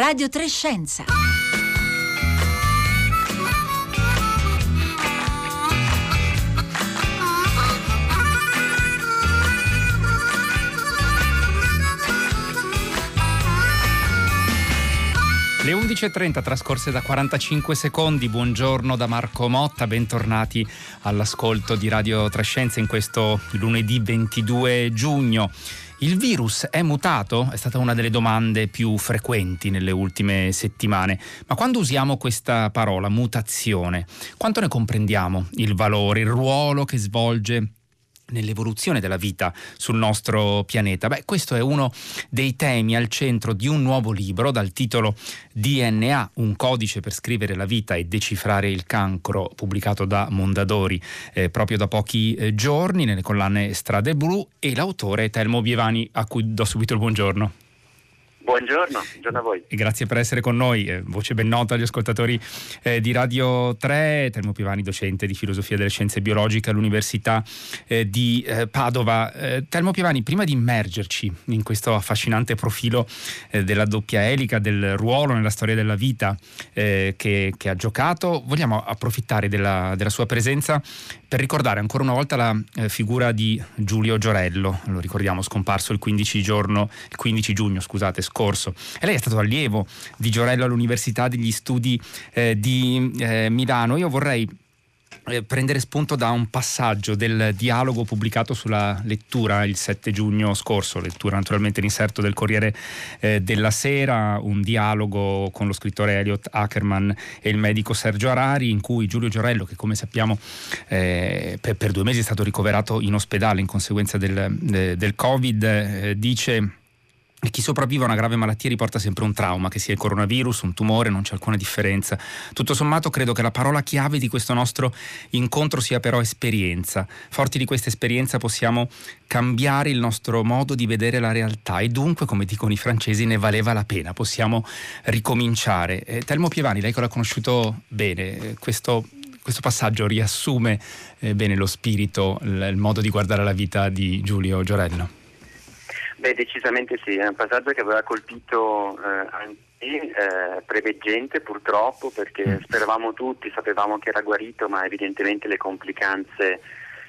Radio Trescenza. Le 11.30 trascorse da 45 secondi, buongiorno da Marco Motta, bentornati all'ascolto di Radio Trescenza in questo lunedì 22 giugno. Il virus è mutato? È stata una delle domande più frequenti nelle ultime settimane, ma quando usiamo questa parola, mutazione, quanto ne comprendiamo il valore, il ruolo che svolge nell'evoluzione della vita sul nostro pianeta? Beh, questo è uno dei temi al centro di un nuovo libro dal titolo DNA, un codice per scrivere la vita e decifrare il cancro, pubblicato da Mondadori eh, proprio da pochi eh, giorni nelle collane Strade Blu e l'autore è Telmo Bievani a cui do subito il buongiorno. Buongiorno, buongiorno a voi. E grazie per essere con noi, eh, voce ben nota agli ascoltatori eh, di Radio 3, Telmo Pivani, docente di filosofia delle scienze biologiche all'Università eh, di eh, Padova. Eh, Telmo Pivani, prima di immergerci in questo affascinante profilo eh, della doppia elica, del ruolo nella storia della vita che, che, ha giocato, vogliamo approfittare della, della, sua presenza per ricordare ancora una volta la figura di Giulio Giorello, lo ricordiamo scomparso il 15, giorno, il 15 giugno, scusate, scorso. E lei è stato allievo di Giorello all'Università degli Studi eh, di eh, Milano. Io vorrei eh, prendere spunto da un passaggio del dialogo pubblicato sulla lettura il 7 giugno scorso, lettura naturalmente l'inserto del Corriere eh, della Sera, un dialogo con lo scrittore Elliot Ackerman e il medico Sergio Arari in cui Giulio Giorello, che come sappiamo eh, per, per, due mesi è stato ricoverato in ospedale in conseguenza del, del Covid, eh, dice e chi sopravvive a una grave malattia riporta sempre un trauma, che sia il coronavirus, un tumore, non c'è alcuna differenza. Tutto sommato credo che la parola chiave di questo nostro incontro sia però esperienza. Forti di questa esperienza possiamo cambiare il nostro modo di vedere la realtà e dunque, come dicono i francesi, ne valeva la pena, possiamo ricominciare. Eh, Telmo Pievani, lei che l'ha conosciuto bene, eh, questo questo passaggio riassume eh, bene lo spirito, il, il modo di guardare la vita di Giulio Giorello. Beh, decisamente sì, è un passaggio che aveva colpito eh, anche eh, preveggente purtroppo perché mm. speravamo tutti, sapevamo che era guarito, ma evidentemente le complicanze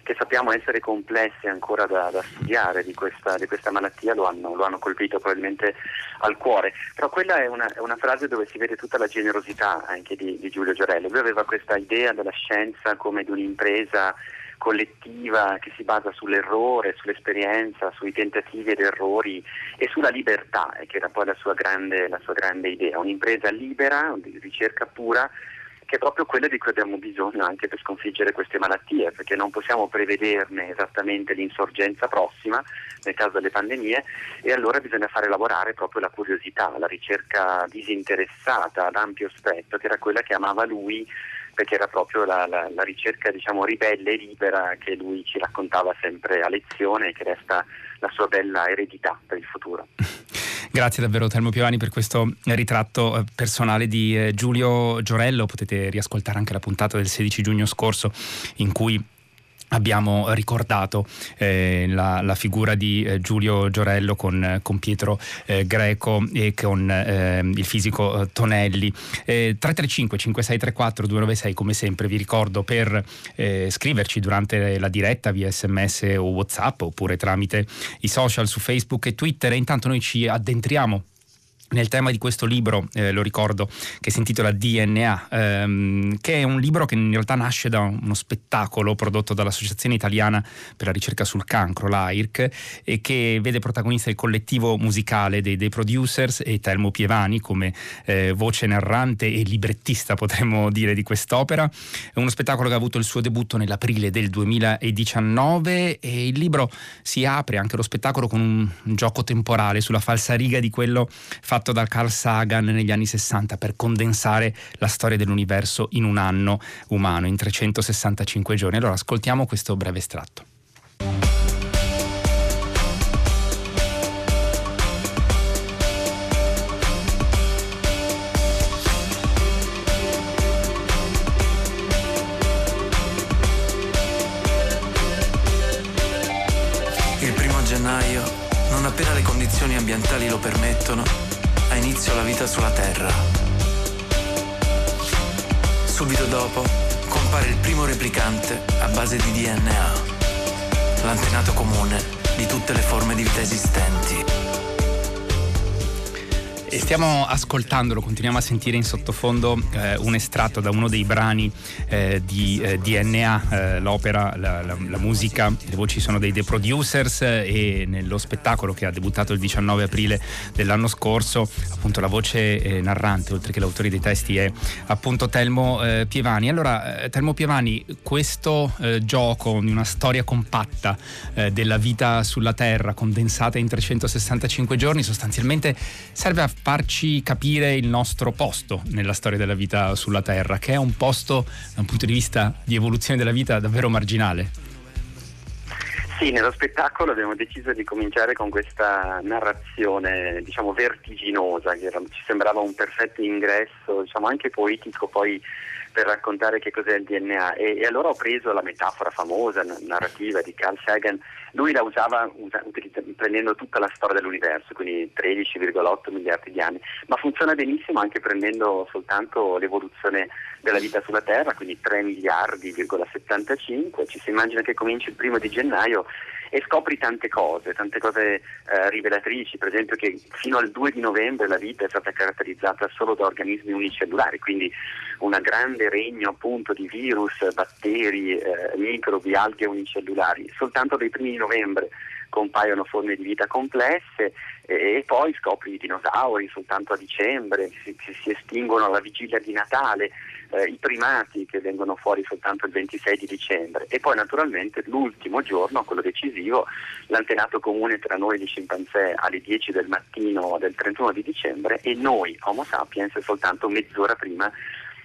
che sappiamo essere complesse ancora da, da studiare di questa, di questa malattia lo hanno, lo hanno, colpito probabilmente al cuore. Però quella è una, è una, frase dove si vede tutta la generosità anche di, di Giulio Giorello. Lui aveva questa idea della scienza come di un'impresa collettiva che si basa sull'errore, sull'esperienza, sui tentativi ed errori e sulla libertà, che era poi la sua grande, la sua grande idea, un'impresa libera, di ricerca pura che è proprio quella di cui abbiamo bisogno anche per sconfiggere queste malattie, perché non possiamo prevederne esattamente l'insorgenza prossima nel caso delle pandemie e allora bisogna fare lavorare proprio la curiosità, la ricerca disinteressata ad ampio spettro, che era quella che amava lui perché era proprio la, la, la ricerca diciamo, ribelle e libera che lui ci raccontava sempre a lezione e che resta la sua bella eredità per il futuro. Grazie davvero Telmo Piovani per questo ritratto eh, personale di eh, Giulio Giorello. Potete riascoltare anche la puntata del 16 giugno scorso in cui abbiamo ricordato eh, la, la, figura di eh, Giulio Giorello con, con Pietro eh, Greco e con eh, il fisico eh, Tonelli. 335 5634 296 come sempre vi ricordo per eh, scriverci durante la diretta via sms o whatsapp oppure tramite i social su Facebook e Twitter e intanto noi ci addentriamo nel tema di questo libro, eh, lo ricordo, che si intitola DNA, ehm, che è un libro che in realtà nasce da uno spettacolo prodotto dall'Associazione Italiana per la ricerca sul cancro, l'AIRC, e che vede protagonista il collettivo musicale dei, dei producers e Telmo Pievani come eh, voce narrante e librettista, potremmo dire, di quest'opera. È uno spettacolo che ha avuto il suo debutto nell'aprile del 2019 e il libro si apre anche lo spettacolo con un, un gioco temporale sulla falsariga di quello fatto fatto da Carl Sagan negli anni 60 per condensare la storia dell'universo in un anno umano, in 365 giorni. Allora ascoltiamo questo breve estratto. Gennaio, non appena le condizioni ambientali lo permettono, inizio la vita sulla Terra. Subito dopo compare il primo replicante a base di DNA, l'antenato comune di tutte le forme di vita esistenti. E stiamo ascoltandolo, continuiamo a sentire in sottofondo eh, un estratto da uno dei brani eh, di eh, DNA, eh, l'opera, la, la, la, musica, le voci sono dei The Producers e nello spettacolo che ha debuttato il 19 aprile dell'anno scorso, appunto la voce eh, narrante, oltre che l'autore dei testi, è appunto Telmo eh, Pievani. Allora, Telmo Pievani, questo gioco di una storia compatta della vita sulla Terra, condensata in 365 giorni, sostanzialmente serve a farci capire il nostro posto nella storia della vita sulla Terra, che è un posto da un punto di vista di evoluzione della vita davvero marginale. Sì, nello spettacolo abbiamo deciso di cominciare con questa narrazione, diciamo, vertiginosa, che era, ci sembrava un perfetto ingresso, diciamo, anche poetico poi per raccontare che cos'è il DNA e, e, allora ho preso la metafora famosa, narrativa di Carl Sagan, lui la usava usa, prendendo tutta la storia dell'universo, quindi 13,8 miliardi di anni, ma funziona benissimo anche prendendo soltanto l'evoluzione della vita sulla Terra, quindi 3 miliardi,75, ci si immagina che cominci il primo di gennaio e scopri tante cose, tante cose eh, rivelatrici, per esempio che fino al 2 di novembre la vita è stata caratterizzata solo da organismi unicellulari, quindi un grande regno appunto di virus, batteri, eh, microbi, alghe unicellulari. Soltanto dai primi di novembre compaiono forme di vita complesse e, poi scopri i dinosauri soltanto a dicembre, si, si estinguono alla vigilia di Natale eh, i primati che vengono fuori soltanto il 26 di dicembre. E poi naturalmente l'ultimo giorno, quello decisivo, l'antenato comune tra noi gli scimpanzé alle 10 del mattino del 31 di dicembre e noi Homo sapiens soltanto mezz'ora prima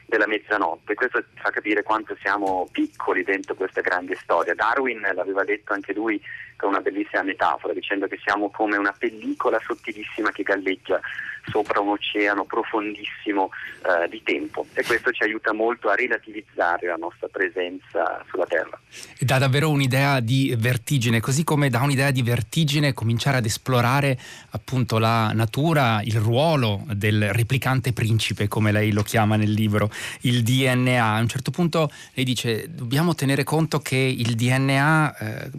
della mezzanotte. Questo fa capire quanto siamo piccoli dentro questa grande storia. Darwin l'aveva detto anche lui con una bellissima metafora, dicendo che siamo come una pellicola sottilissima che galleggia sopra un oceano profondissimo eh, di tempo e questo ci aiuta molto a relativizzare la nostra presenza sulla Terra. Dà davvero un'idea di vertigine, così come dà un'idea di vertigine cominciare ad esplorare appunto la natura, il ruolo del replicante principe, come lei lo chiama nel libro, il DNA. A un certo punto lei dice dobbiamo tenere conto che il DNA eh,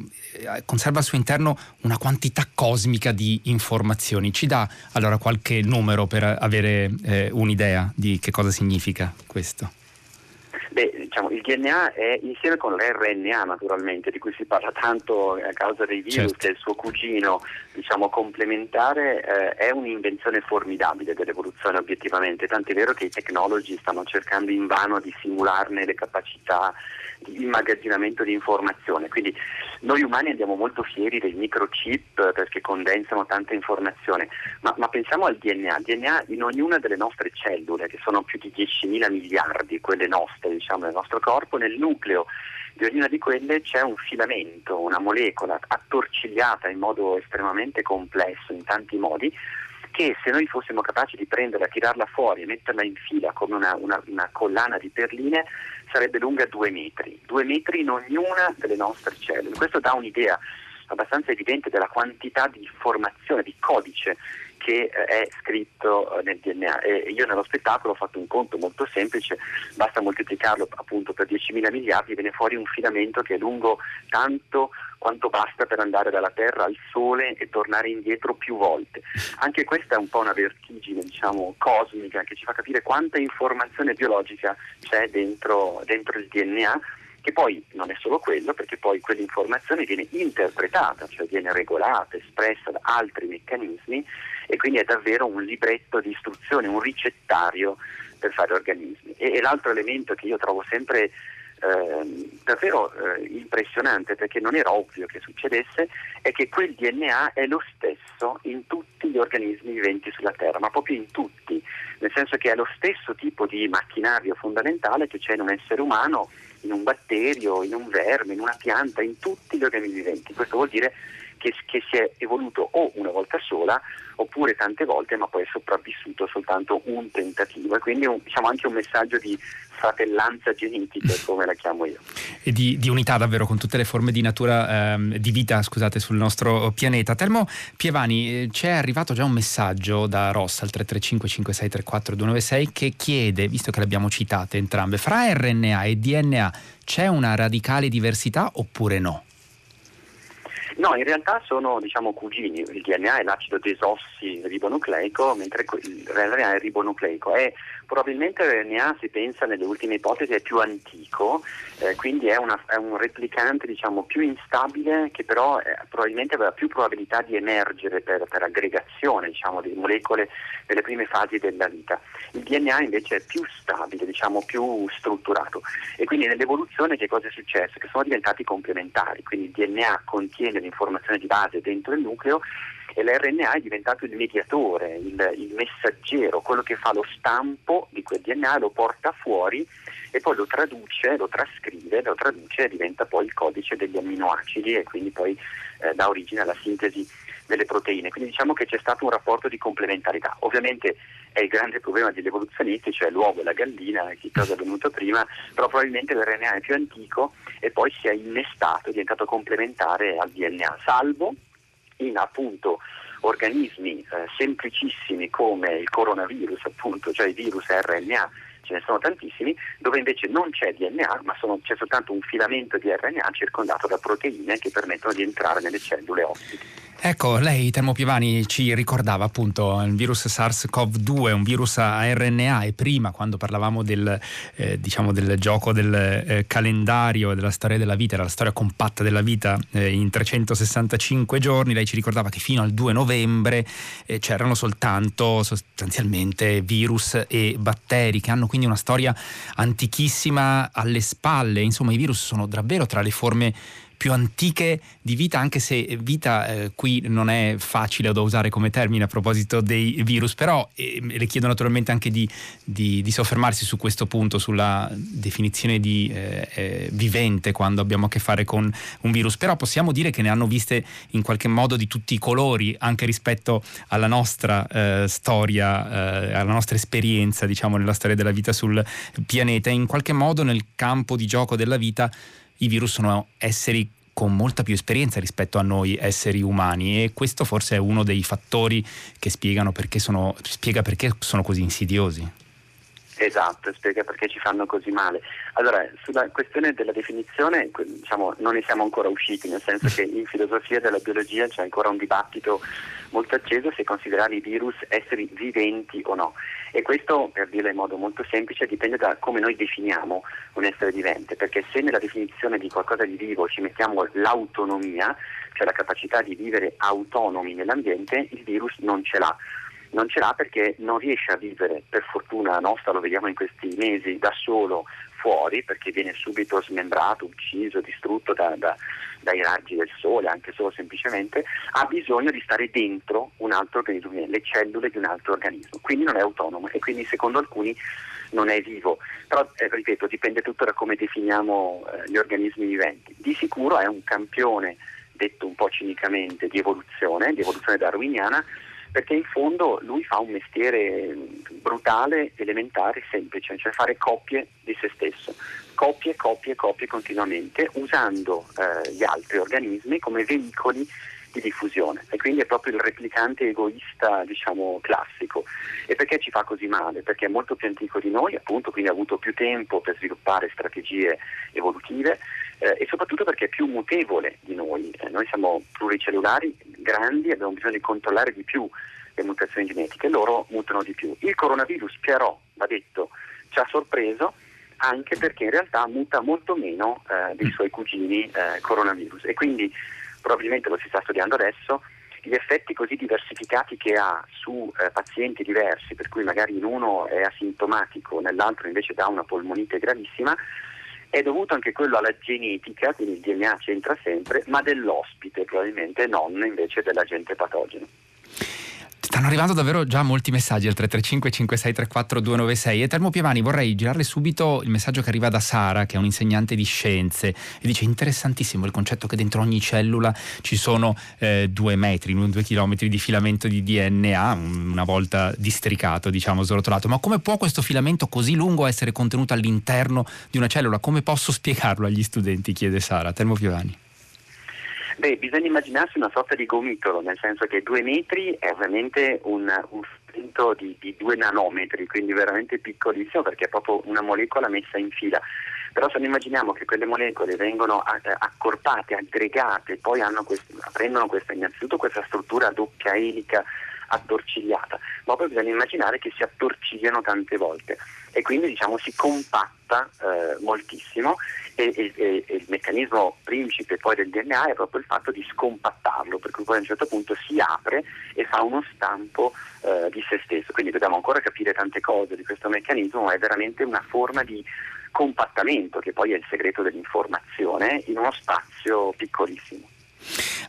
conserva al suo interno una quantità cosmica di informazioni. Ci dà allora qualche numero per avere eh, un'idea di che cosa significa questo? Beh, diciamo, il DNA è insieme con l'RNA naturalmente, di cui si parla tanto a causa dei virus, certo. che è il suo cugino diciamo, complementare, eh, è un'invenzione formidabile dell'evoluzione obiettivamente, tant'è vero che i tecnologi stanno cercando invano di simularne le capacità di immagazzinamento di informazione. Quindi noi umani andiamo molto fieri dei microchip perché condensano tanta informazione, ma, ma pensiamo al DNA. Il DNA in ognuna delle nostre cellule, che sono più di 10.000 miliardi, quelle nostre, diciamo, nel nostro corpo, nel nucleo di ognuna di quelle c'è un filamento, una molecola attorcigliata in modo estremamente complesso, in tanti modi, che se noi fossimo capaci di prenderla, tirarla fuori e metterla in fila come una, una, una collana di perline, sarebbe lunga due metri, due metri in ognuna delle nostre cellule. Questo dà un'idea abbastanza evidente della quantità di informazione, di codice che eh, è scritto eh, nel DNA. E io nello spettacolo ho fatto un conto molto semplice, basta moltiplicarlo appunto per 10.000 miliardi e viene fuori un filamento che è lungo tanto quanto basta per andare dalla Terra al Sole e tornare indietro più volte. Anche questa è un po' una vertigine diciamo, cosmica che ci fa capire quanta informazione biologica c'è dentro, dentro il DNA che poi non è solo quello, perché poi quell'informazione viene interpretata, cioè viene regolata, espressa da altri meccanismi e quindi è davvero un libretto di istruzione, un ricettario per fare organismi. E, e l'altro elemento che io trovo sempre eh, davvero eh, impressionante perché non era ovvio che succedesse è che quel DNA è lo stesso in tutti gli organismi viventi sulla Terra, ma proprio in tutti, nel senso che è lo stesso tipo di macchinario fondamentale che c'è in un essere umano, in un batterio, in un verme, in una pianta, in tutti gli organismi viventi. Questo vuol dire che, che, si è evoluto o una volta sola oppure tante volte ma poi è sopravvissuto soltanto un tentativo e quindi un, diciamo anche un messaggio di fratellanza genetica come la chiamo io. E di, di unità davvero con tutte le forme di natura, ehm, di vita scusate, sul nostro pianeta. Telmo Pievani, eh, c'è arrivato già un messaggio da Rossa al 335 5634 296 che chiede, visto che le abbiamo citate entrambe, fra RNA e DNA c'è una radicale diversità oppure no? No, in realtà sono diciamo, cugini, il DNA è l'acido desossiribonucleico, mentre il RNA è ribonucleico. È Probabilmente l'RNA si pensa nelle ultime ipotesi è più antico, eh, quindi è, una, è, un replicante diciamo, più instabile che però eh, probabilmente aveva più probabilità di emergere per, per aggregazione diciamo, di molecole nelle prime fasi della vita. Il DNA invece è più stabile, diciamo, più strutturato e quindi nell'evoluzione che cosa è successo? Che sono diventati complementari, quindi il DNA contiene l'informazione di base dentro il nucleo e l'RNA è diventato il mediatore, il, il, messaggero, quello che fa lo stampo di quel DNA, lo porta fuori e poi lo traduce, lo trascrive, lo traduce e diventa poi il codice degli amminoacidi e quindi poi eh, dà origine alla sintesi delle proteine. Quindi diciamo che c'è stato un rapporto di complementarità. Ovviamente è il grande problema degli evoluzionisti, cioè l'uovo e la gallina, che cosa è venuto prima, però probabilmente l'RNA è più antico e poi si è innestato, è diventato complementare al DNA, salvo in appunto organismi eh, semplicissimi come il coronavirus, appunto, cioè i virus RNA, ce ne sono tantissimi, dove invece non c'è DNA, ma sono, c'è soltanto un filamento di RNA circondato da proteine che permettono di entrare nelle cellule ospiti. Ecco, lei Termo Piovani ci ricordava appunto il virus SARS-CoV-2, un virus a RNA e prima quando parlavamo del, eh, diciamo del gioco del eh, calendario della storia della vita, della storia compatta della vita eh, in 365 giorni, lei ci ricordava che fino al 2 novembre eh, c'erano soltanto sostanzialmente virus e batteri che hanno quindi una storia antichissima alle spalle, insomma i virus sono davvero tra le forme più antiche di vita, anche se vita eh, qui non è facile da usare come termine a proposito dei virus, però eh, le chiedo naturalmente anche di, di, di, soffermarsi su questo punto, sulla definizione di eh, eh, vivente quando abbiamo a che fare con un virus, però possiamo dire che ne hanno viste in qualche modo di tutti i colori, anche rispetto alla nostra eh, storia, eh, alla nostra esperienza, diciamo, nella storia della vita sul pianeta, in qualche modo nel campo di gioco della vita i virus sono esseri con molta più esperienza rispetto a noi esseri umani e questo forse è uno dei fattori che spiegano perché sono, spiega perché sono così insidiosi. Esatto, spiega perché ci fanno così male. Allora, sulla questione della definizione, diciamo, non ne siamo ancora usciti, nel senso che in filosofia della biologia c'è ancora un dibattito molto acceso se considerare i virus esseri viventi o no. E questo, per dirlo in modo molto semplice, dipende da come noi definiamo un essere vivente, perché se nella definizione di qualcosa di vivo ci mettiamo l'autonomia, cioè la capacità di vivere autonomi nell'ambiente, il virus non ce l'ha non ce l'ha perché non riesce a vivere, per fortuna nostra, lo vediamo in questi mesi, da solo fuori, perché viene subito smembrato, ucciso, distrutto da, da, dai raggi del sole, anche solo semplicemente, ha bisogno di stare dentro un altro organismo, le cellule di un altro organismo, quindi non è autonomo e quindi secondo alcuni non è vivo. Però, eh, ripeto, dipende tutto da come definiamo eh, gli organismi viventi. Di sicuro è un campione, detto un po' cinicamente, di evoluzione, di evoluzione darwiniana, perché in fondo lui fa un mestiere brutale, elementare, semplice, cioè fare coppie di se stesso, coppie, coppie, coppie continuamente, usando eh, gli altri organismi come veicoli di diffusione. E quindi è proprio il replicante egoista diciamo classico. E perché ci fa così male? Perché è molto più antico di noi appunto quindi ha avuto più tempo per sviluppare strategie evolutive eh, e soprattutto perché è più mutevole di noi. Eh, noi siamo pluricellulari grandi abbiamo bisogno di controllare di più le mutazioni genetiche loro mutano di più. Il coronavirus però va detto ci ha sorpreso anche perché in realtà muta molto meno eh, dei suoi cugini eh, coronavirus. E quindi probabilmente lo si sta studiando adesso, gli effetti così diversificati che ha su eh, pazienti diversi, per cui magari in uno è asintomatico, nell'altro invece dà una polmonite gravissima, è dovuto anche quello alla genetica, quindi il DNA c'entra sempre, ma dell'ospite probabilmente, non invece dell'agente patogeno. Stanno arrivando davvero già molti messaggi al 335 5634 296 e Termo Pievani vorrei girarle subito il messaggio che arriva da Sara che è un'insegnante di scienze e dice interessantissimo il concetto che dentro ogni cellula ci sono eh, due metri, due chilometri di filamento di DNA una volta districato diciamo srotolato ma come può questo filamento così lungo essere contenuto all'interno di una cellula? Come posso spiegarlo agli studenti? chiede Sara. Termo Piovani. Beh, bisogna immaginarsi una sorta di gomitolo, nel senso che due metri è ovviamente un, un di, di due nanometri, quindi veramente piccolissimo perché è proprio una molecola messa in fila. Però se noi immaginiamo che quelle molecole vengono eh, accorpate, aggregate, poi questo, prendono questa, innanzitutto questa struttura doppia elica attorcigliata, ma poi bisogna immaginare che si attorcigliano tante volte. E quindi diciamo si compatta eh, moltissimo e, e, e, il meccanismo principe poi del DNA è proprio il fatto di scompattarlo, per cui poi a un certo punto si apre e fa uno stampo eh, di se stesso. Quindi dobbiamo ancora capire tante cose di questo meccanismo, ma è veramente una forma di compattamento che poi è il segreto dell'informazione in uno spazio piccolissimo.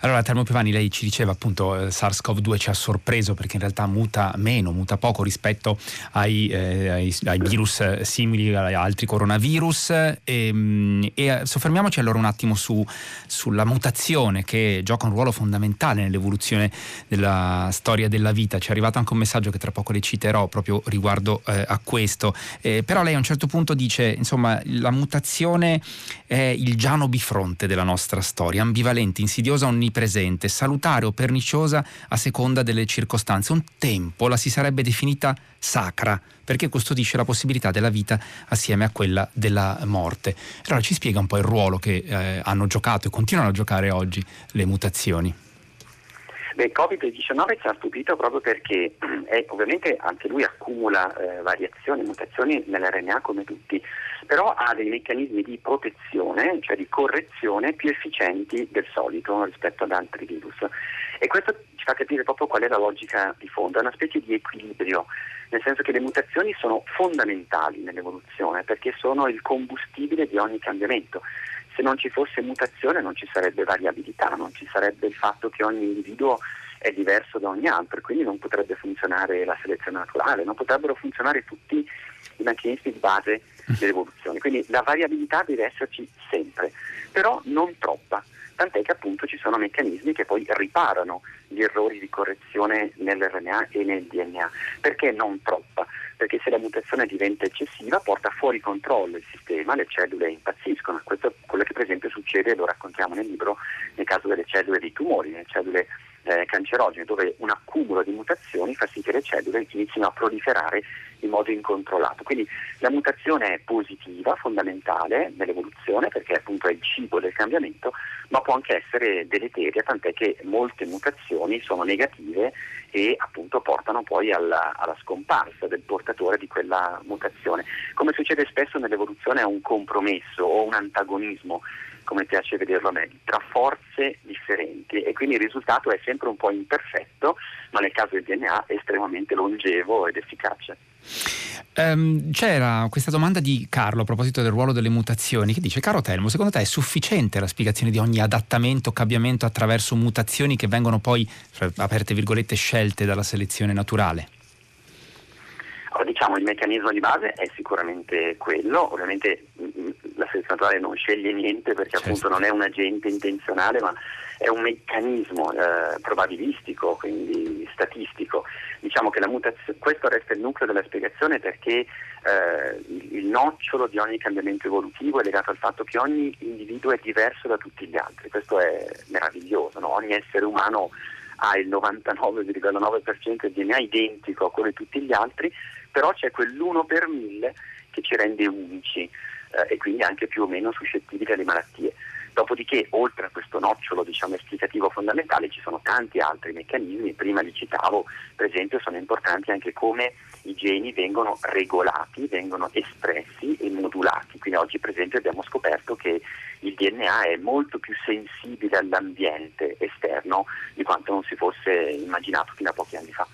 Allora, Termo Piovani, lei ci diceva appunto eh, SARS-CoV-2 ci ha sorpreso perché in realtà muta meno, muta poco rispetto ai, eh, ai, ai virus simili a altri coronavirus. E, ehm, e, eh, soffermiamoci allora un attimo su, sulla mutazione che gioca un ruolo fondamentale nell'evoluzione della storia della vita. Ci è arrivato anche un messaggio che tra poco le citerò proprio riguardo eh, a questo. Eh, però lei a un certo punto dice, insomma, la mutazione è il giano bifronte della nostra storia, ambivalente, insidiosa, onnipresente, salutare o perniciosa a seconda delle circostanze. Un tempo la si sarebbe definita sacra perché custodisce la possibilità della vita assieme a quella della morte. Allora ci spiega un po' il ruolo che eh, hanno giocato e continuano a giocare oggi le mutazioni. Beh, Covid-19 ci ha stupito proprio perché eh, ovviamente anche lui accumula eh, variazioni, mutazioni nell'RNA come tutti, però ha dei meccanismi di protezione, cioè di correzione più efficienti del solito rispetto ad altri virus. E questo ci fa capire proprio qual è la logica di fondo, è una specie di equilibrio, nel senso che le mutazioni sono fondamentali nell'evoluzione perché sono il combustibile di ogni cambiamento se non ci fosse mutazione non ci sarebbe variabilità, non ci sarebbe il fatto che ogni individuo è diverso da ogni altro quindi non potrebbe funzionare la selezione naturale, non potrebbero funzionare tutti i meccanismi di base dell'evoluzione. Quindi la variabilità deve esserci sempre, però non troppa, tant'è che appunto ci sono meccanismi che poi riparano gli errori di correzione nell'RNA e nel DNA. Perché non troppa? Perché se la mutazione diventa eccessiva porta fuori controllo il sistema, le cellule impazziscono. Questo è quello che per esempio succede, lo raccontiamo nel libro, nel caso delle cellule dei tumori, nelle cellule eh, cancerogene, dove un accumulo di mutazioni fa sì che le cellule inizino a proliferare in modo incontrollato. Quindi la mutazione è positiva, fondamentale nell'evoluzione, perché appunto è il cibo del cambiamento, ma può anche essere deleteria, tant'è che molte mutazioni sono negative e appunto portano poi alla, alla scomparsa del portatore di quella mutazione. Come succede spesso nell'evoluzione è un compromesso o un antagonismo come piace vederlo a me, tra forze differenti e quindi il risultato è sempre un po' imperfetto, ma nel caso del DNA è estremamente longevo ed efficace. Um, c'era questa domanda di Carlo a proposito del ruolo delle mutazioni che dice caro Telmo secondo te è sufficiente la spiegazione di ogni adattamento, cambiamento attraverso mutazioni che vengono poi aperte virgolette scelte dalla selezione naturale? Diciamo il meccanismo di base è sicuramente quello, ovviamente la selezione naturale non sceglie niente perché certo. appunto non è un agente intenzionale ma è un meccanismo eh, probabilistico, quindi statistico. Diciamo che mutazio- questo resta il nucleo della spiegazione perché eh, il nocciolo di ogni cambiamento evolutivo è legato al fatto che ogni individuo è diverso da tutti gli altri, questo è meraviglioso, no? ogni essere umano ha il 99,9% del DNA identico a quello di tutti gli altri, però c'è quell'1 per mille che ci rende unici eh, e quindi anche più o meno suscettibili alle malattie. Dopodiché, oltre a questo nocciolo diciamo, esplicativo fondamentale, ci sono tanti altri meccanismi, prima li citavo, per esempio sono importanti anche come i geni vengono regolati, vengono espressi e modulati. Quindi oggi per esempio abbiamo scoperto che il DNA è molto più sensibile all'ambiente esterno di quanto non si fosse immaginato fino a pochi anni fa.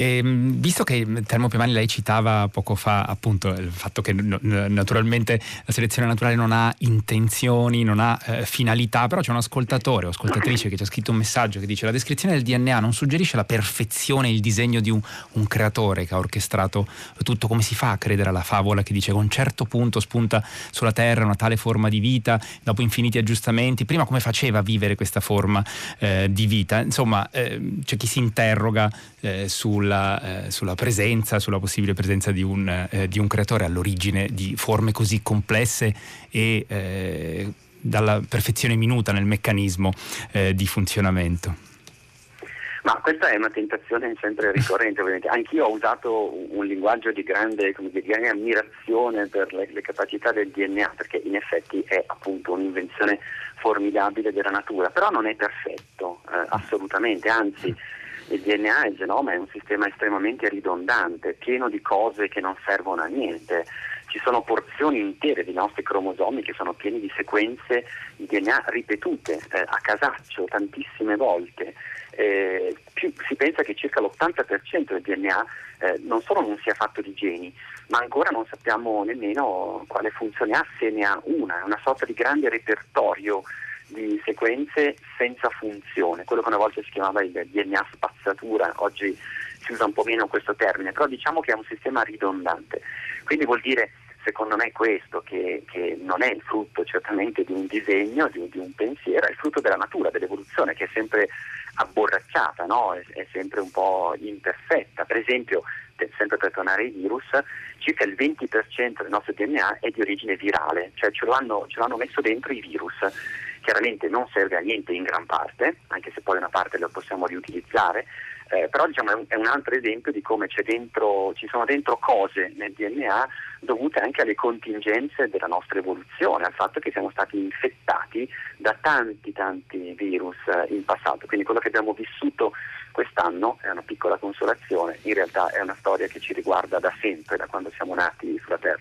E, ehm, visto che Termo Piemani lei citava poco fa appunto il fatto che n- naturalmente la selezione naturale non ha intenzioni, non ha eh, finalità, però c'è un ascoltatore o ascoltatrice che ci ha scritto un messaggio che dice la descrizione del DNA non suggerisce la perfezione, il disegno di un, un creatore che ha orchestrato tutto, come si fa a credere alla favola che dice che a un certo punto spunta sulla Terra una tale forma di vita, dopo infiniti aggiustamenti, prima come faceva a vivere questa forma eh, di vita? Insomma, eh, c'è chi si interroga eh, sulla, eh, sulla, presenza, sulla possibile presenza di un, eh, di un, creatore all'origine di forme così complesse e eh, dalla perfezione minuta nel meccanismo di funzionamento. Ma questa è una tentazione sempre ricorrente, ovviamente. Anch'io ho usato un linguaggio di grande, dire, di grande ammirazione per le, le, capacità del DNA, perché in effetti è appunto un'invenzione formidabile della natura, però non è perfetto, eh, assolutamente, anzi il DNA il genoma è un sistema estremamente ridondante, pieno di cose che non servono a niente. Ci sono porzioni intere dei nostri cromosomi che sono pieni di sequenze di DNA ripetute eh, a casaccio tantissime volte. Eh, più, si pensa che circa l'80% del DNA eh, non solo non sia fatto di geni, ma ancora non sappiamo nemmeno quale funzione ha se ne ha una, è una sorta di grande repertorio di sequenze senza funzione, quello che una volta si chiamava il DNA spazzatura, oggi si usa un po' meno questo termine, però diciamo che è un sistema ridondante. Quindi vuol dire, secondo me, questo, che, che non è il frutto certamente di un disegno, di, di, un pensiero, è il frutto della natura, dell'evoluzione, che è sempre abborracciata, no? è, è sempre un po' imperfetta. Per esempio, sempre per tornare ai virus, circa il 20% del nostro DNA è di origine virale, cioè ce l'hanno, ce l'hanno messo dentro i virus chiaramente non serve a niente in gran parte, anche se poi una parte la possiamo riutilizzare, eh, però diciamo, è, un, altro esempio di come dentro, ci sono dentro cose nel DNA dovute anche alle contingenze della nostra evoluzione, al fatto che siamo stati infettati da tanti tanti virus eh, in passato. Quindi quello che abbiamo vissuto quest'anno è una piccola consolazione, in realtà è una storia che ci riguarda da sempre, da quando siamo nati sulla Terra.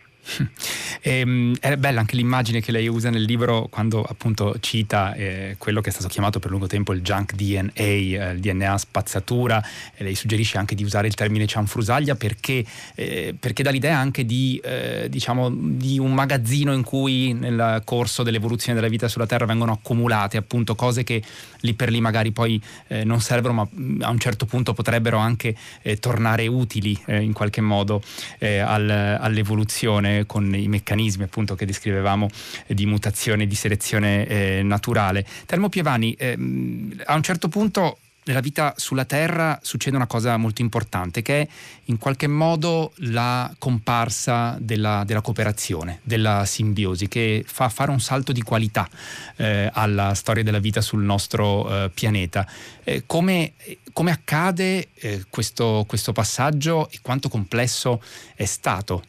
E, ehm, è bella anche l'immagine che lei usa nel libro quando appunto cita eh, quello che è stato chiamato per lungo tempo il junk DNA, eh, il DNA spazzatura, e lei suggerisce anche di usare il termine cianfrusaglia perché, eh, perché dà l'idea anche di, eh, diciamo, di un magazzino in cui nel corso dell'evoluzione della vita sulla Terra vengono accumulate appunto cose che lì per lì magari poi eh, non servono ma mm, a un certo punto potrebbero anche eh, tornare utili in qualche modo al, all'evoluzione con i meccanismi appunto che descrivevamo eh, di mutazione di selezione eh, naturale. Telmo Pievani, ehm, a un certo punto nella vita sulla Terra succede una cosa molto importante che è in qualche modo la comparsa della, della cooperazione, della simbiosi, che fa fare un salto di qualità eh, alla storia della vita sul nostro eh, pianeta. Eh, come, come, accade eh, questo, questo passaggio e quanto complesso è stato?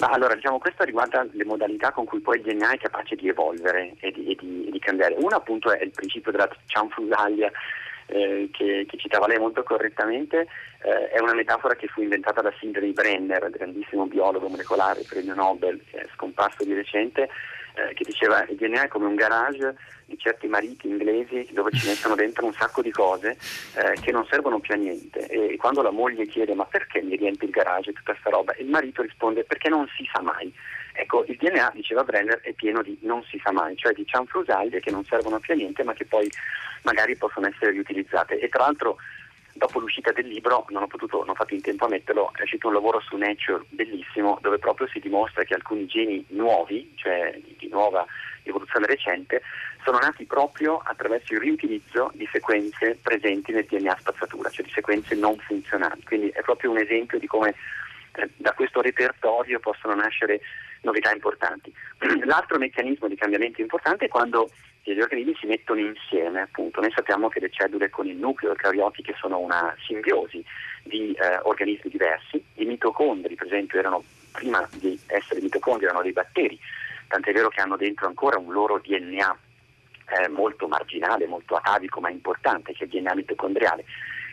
Ma allora, diciamo, questo riguarda le modalità con cui poi il DNA è capace di evolvere e di, e di, e di cambiare. Una appunto è il principio della cianfrusaglia eh, che, che, citava lei molto correttamente, eh, è una metafora che fu inventata da Sidney Brenner, grandissimo biologo molecolare, premio Nobel, scomparso di recente, eh, che diceva il DNA è come un garage di certi mariti inglesi dove ci mettono dentro un sacco di cose eh, che non servono più a niente. E quando la moglie chiede ma perché mi riempi il garage e tutta questa roba? Il marito risponde perché non si sa mai. Ecco il DNA diceva Brenner è pieno di non si sa mai cioè di cianfrusaglie che non servono più a niente ma che poi magari possono essere riutilizzate. E tra l'altro dopo l'uscita del libro non ho, potuto, non ho fatto in tempo a metterlo, è uscito un lavoro su Nature bellissimo dove proprio si dimostra che alcuni geni nuovi, cioè di, nuova evoluzione recente, sono nati proprio attraverso il riutilizzo di sequenze presenti nel DNA spazzatura, cioè di sequenze non funzionali. Quindi è proprio un esempio di come eh, da questo repertorio possono nascere novità importanti. L'altro meccanismo di cambiamento importante è quando e gli organismi si mettono insieme, appunto. Noi sappiamo che le cellule con il nucleo eucariotiche sono una simbiosi di eh, organismi diversi. I mitocondri, per esempio, erano prima di essere mitocondri, erano dei batteri, tant'è vero che hanno dentro ancora un loro DNA eh, molto marginale, molto atavico, ma importante, che è il DNA mitocondriale.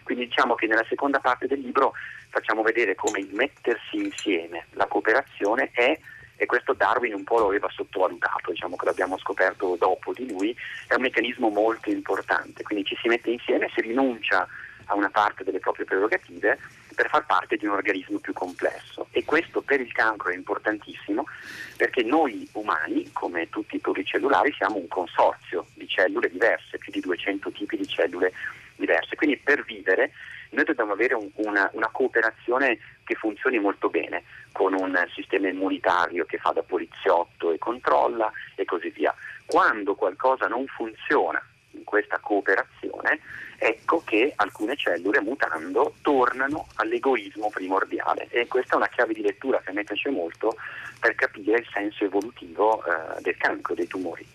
Quindi diciamo che nella seconda parte del libro facciamo vedere come il mettersi insieme, la cooperazione è e questo Darwin un po' lo aveva sottovalutato, diciamo che l'abbiamo scoperto dopo di lui, è un meccanismo molto importante, quindi ci si mette insieme, si rinuncia a una parte delle proprie prerogative per far parte di un organismo più complesso. E questo per il cancro è importantissimo perché noi umani, come tutti i pluricellulari, siamo un consorzio di cellule diverse, più di 200 tipi di cellule diverse, quindi per vivere noi dobbiamo avere un, una, una cooperazione che funzioni molto bene, con un sistema immunitario che fa da poliziotto e controlla e così via. Quando qualcosa non funziona in questa cooperazione, ecco che alcune cellule mutando tornano all'egoismo primordiale e questa è una chiave di lettura che a me piace molto per capire il senso evolutivo eh, del cancro, dei tumori.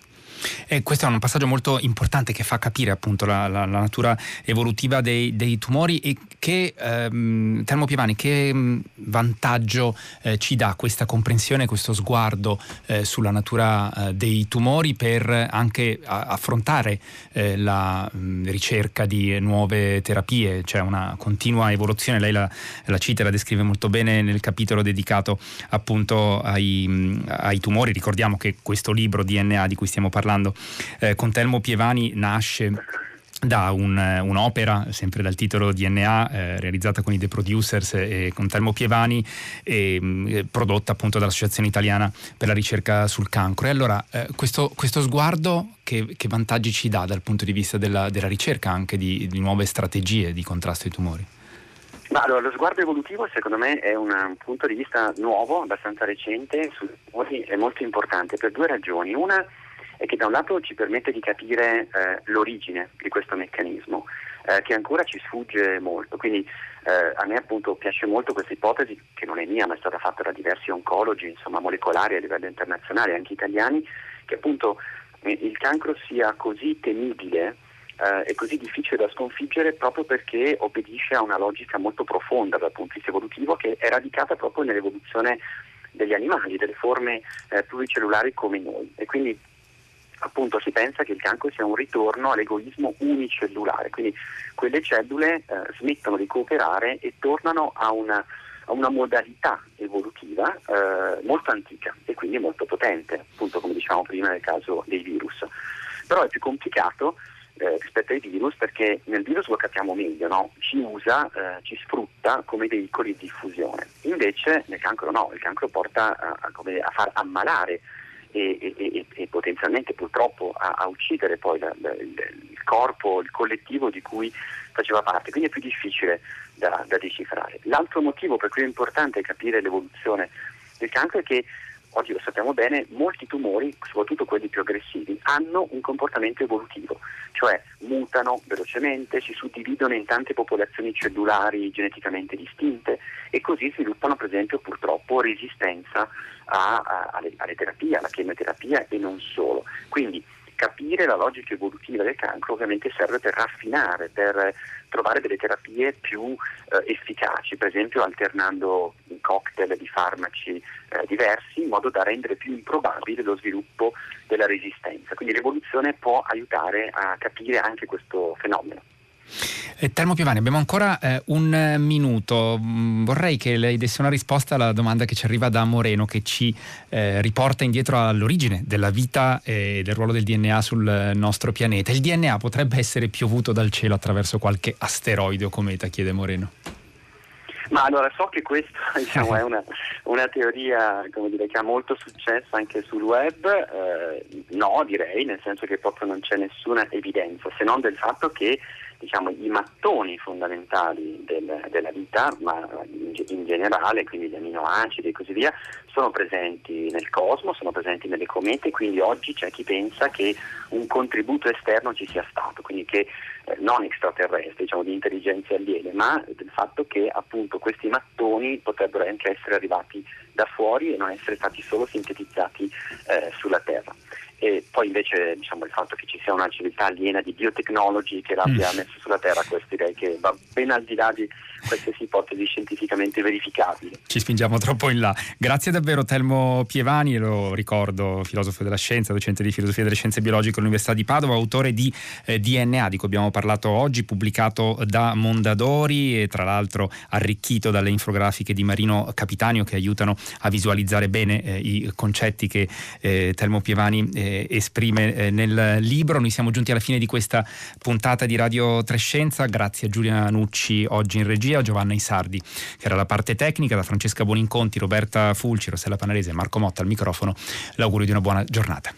E questo è un passaggio molto importante che fa capire appunto la, la, la natura evolutiva dei, dei, tumori e che, ehm, Termo Pievani, che mm, vantaggio eh, ci dà questa comprensione, questo sguardo eh, sulla natura eh, dei tumori per anche a, affrontare eh, la mh, mm, ricerca di nuove terapie, cioè una continua evoluzione, lei la, la cita e la descrive molto bene nel capitolo dedicato appunto ai, mm, ai tumori, ricordiamo che questo libro DNA di cui stiamo parlando parlando eh, con Telmo Pievani nasce da un, un'opera, sempre dal titolo DNA, eh, realizzata con i The Producers e con Telmo Pievani, e, mh, eh, prodotta appunto dall'Associazione Italiana per la ricerca sul cancro. E allora eh, questo, questo, sguardo che, che, vantaggi ci dà dal punto di vista della, della ricerca anche di, di, nuove strategie di contrasto ai tumori? Ma allora, lo sguardo evolutivo secondo me è un, un punto di vista nuovo, abbastanza recente, tumori è molto importante per due ragioni. Una e che da un lato ci permette di capire eh, l'origine di questo meccanismo, eh, che ancora ci sfugge molto. Quindi eh, a me appunto piace molto questa ipotesi, che non è mia, ma è stata fatta da diversi oncologi, insomma molecolari a livello internazionale, anche italiani, che appunto eh, il cancro sia così temibile eh, e così difficile da sconfiggere proprio perché obbedisce a una logica molto profonda dal punto di vista evolutivo che è radicata proprio nell'evoluzione degli animali, delle forme eh, pluricellulari come noi. E quindi appunto si pensa che il cancro sia un ritorno all'egoismo unicellulare, quindi quelle cellule eh, smettono di cooperare e tornano a una, a una modalità evolutiva eh, molto antica e quindi molto potente, appunto come dicevamo prima nel caso dei virus. Però è più complicato eh, rispetto ai virus perché nel virus lo capiamo meglio, no? ci usa, eh, ci sfrutta come veicoli di diffusione. Invece nel cancro no, il cancro porta a, a, a far ammalare e, e, e potenzialmente purtroppo a, a uccidere poi la, la, il, corpo, il collettivo di cui faceva parte, quindi è più difficile da, da decifrare. L'altro motivo per cui è importante capire l'evoluzione del cancro è che oggi lo sappiamo bene, molti tumori, soprattutto quelli più aggressivi, hanno un comportamento evolutivo, cioè mutano velocemente, si suddividono in tante popolazioni cellulari geneticamente distinte e così sviluppano per esempio purtroppo resistenza a, a, alle, alle terapie, alla chemioterapia e non solo. Quindi capire la logica evolutiva del cancro ovviamente serve per raffinare, per trovare delle terapie più eh, efficaci, per esempio alternando cocktail di farmaci eh, diversi in modo da rendere più improbabile lo sviluppo della resistenza. Quindi l'evoluzione può aiutare a capire anche questo fenomeno. Eh, Telmo Piovani, abbiamo ancora eh, un minuto. Mm, vorrei che lei desse una risposta alla domanda che ci arriva da Moreno, che ci eh, riporta indietro all'origine della vita e del ruolo del DNA sul nostro pianeta. Il DNA potrebbe essere piovuto dal cielo attraverso qualche asteroide o cometa, chiede Moreno. Ma allora so che questa diciamo, è una, una teoria dire, che ha molto successo anche sul web, eh, no direi, nel senso che proprio non c'è nessuna evidenza, se non del fatto che diciamo, i mattoni fondamentali del, della vita, ma in, in, generale, quindi gli aminoacidi e così via, sono presenti nel cosmo, sono presenti nelle comete, quindi oggi c'è chi pensa che un contributo esterno ci sia stato, quindi che eh, non extraterrestre, diciamo di intelligenze aliene, ma del fatto che appunto questi mattoni potrebbero anche essere arrivati da fuori e non essere stati solo sintetizzati eh, sulla Terra e poi invece diciamo, il fatto che ci sia una civiltà aliena di biotecnologi che l'abbia mm. messo sulla Terra, questo direi che va ben al di là di qualsiasi ipotesi scientificamente verificabile. Ci spingiamo troppo in là. Grazie davvero. Telmo Pievani, lo ricordo, filosofo della scienza, docente di filosofia delle scienze biologiche all'Università di Padova, autore di eh, DNA, di cui abbiamo parlato oggi, pubblicato da Mondadori e tra l'altro arricchito dalle infografiche di Marino Capitanio che aiutano a visualizzare bene eh, i concetti che eh, Telmo Pievani eh, esprime eh, nel libro. Noi siamo giunti alla fine di questa puntata di Radio Trescenza, grazie a Giulia Nucci oggi in regia, a Giovanna Isardi che era la parte tecnica, da Francesca Boninconti, Roberta Fulci, Rossella Panarese e Marco Motta al microfono. L'augurio di una buona giornata.